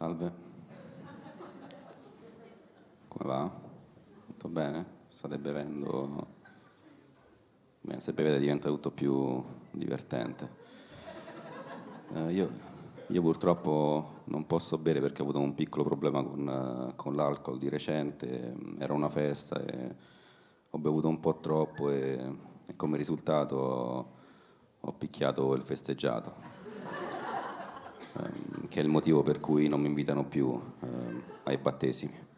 Salve. Come va? Tutto bene? State bevendo? Bene, se bevete diventa tutto più divertente. Eh, io, io purtroppo non posso bere perché ho avuto un piccolo problema con, eh, con l'alcol di recente. Era una festa e ho bevuto un po' troppo e, e come risultato ho, ho picchiato il festeggiato che è il motivo per cui non mi invitano più ehm, ai battesimi.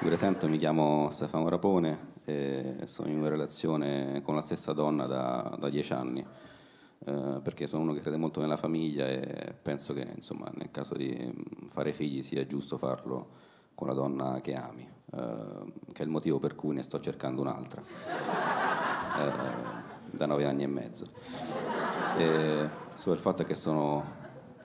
Mi presento, mi chiamo Stefano Rapone e sono in una relazione con la stessa donna da, da dieci anni, eh, perché sono uno che crede molto nella famiglia e penso che insomma, nel caso di fare figli sia giusto farlo con la donna che ami eh, che è il motivo per cui ne sto cercando un'altra, eh, da nove anni e mezzo. E solo il fatto è che sono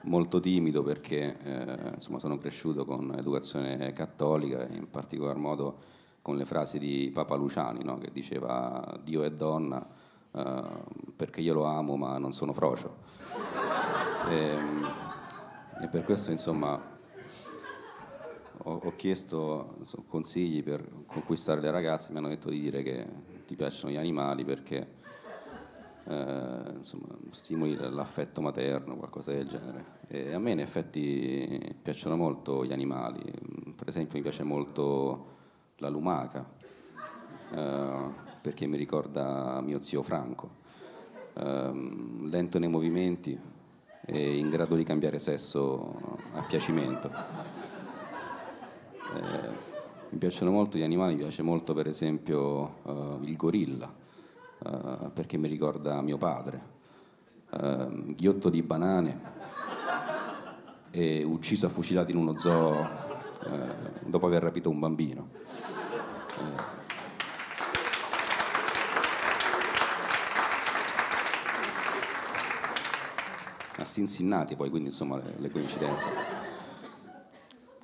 molto timido perché eh, insomma, sono cresciuto con educazione cattolica in particolar modo con le frasi di Papa Luciani no? che diceva Dio è donna eh, perché io lo amo ma non sono frocio. E, e per questo insomma ho, ho chiesto so, consigli per conquistare le ragazze, mi hanno detto di dire che ti piacciono gli animali perché eh, insomma, stimoli l'affetto materno, qualcosa del genere. E a me in effetti piacciono molto gli animali, per esempio mi piace molto la lumaca, eh, perché mi ricorda mio zio Franco, eh, lento nei movimenti e in grado di cambiare sesso a piacimento. Eh, mi piacciono molto gli animali, mi piace molto per esempio uh, il gorilla, uh, perché mi ricorda mio padre, uh, ghiotto di banane e ucciso a fucilati in uno zoo dopo aver rapito un bambino. a Cincinnati poi, quindi insomma le, le coincidenze.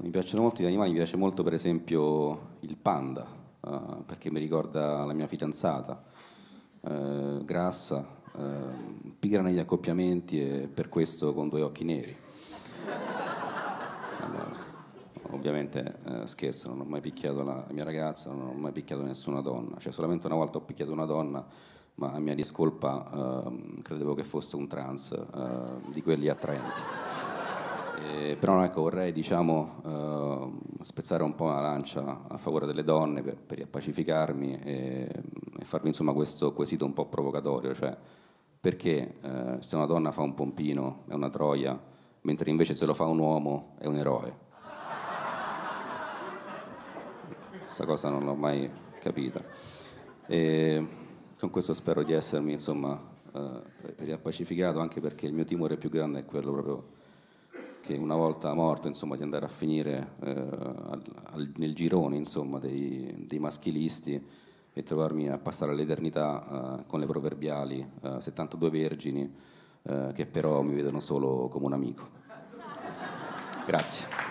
Mi piacciono molto gli animali, mi piace molto per esempio il panda, uh, perché mi ricorda la mia fidanzata, uh, grassa, uh, pigra negli accoppiamenti e per questo con due occhi neri. Allora, ovviamente scherzo, non ho mai picchiato la mia ragazza, non ho mai picchiato nessuna donna, cioè solamente una volta ho picchiato una donna, ma a mia discolpa ehm, credevo che fosse un trans di quelli attraenti. Eh, però ecco, vorrei diciamo, eh, spezzare un po' una lancia a favore delle donne per, per pacificarmi e, e, farvi insomma questo quesito un po' provocatorio, cioè perché eh, se una donna fa un pompino è una troia, mentre invece se lo fa un uomo è un eroe. Questa cosa non l'ho mai capita. E con questo spero di essermi insomma eh, riappacificato anche perché il mio timore più grande è quello proprio che una volta morto insomma, di andare a finire eh, al, al, nel girone insomma, dei, dei, maschilisti e trovarmi a passare all'eternità eh, con le proverbiali eh, 72 vergini eh, che però mi vedono solo come un amico. Grazie.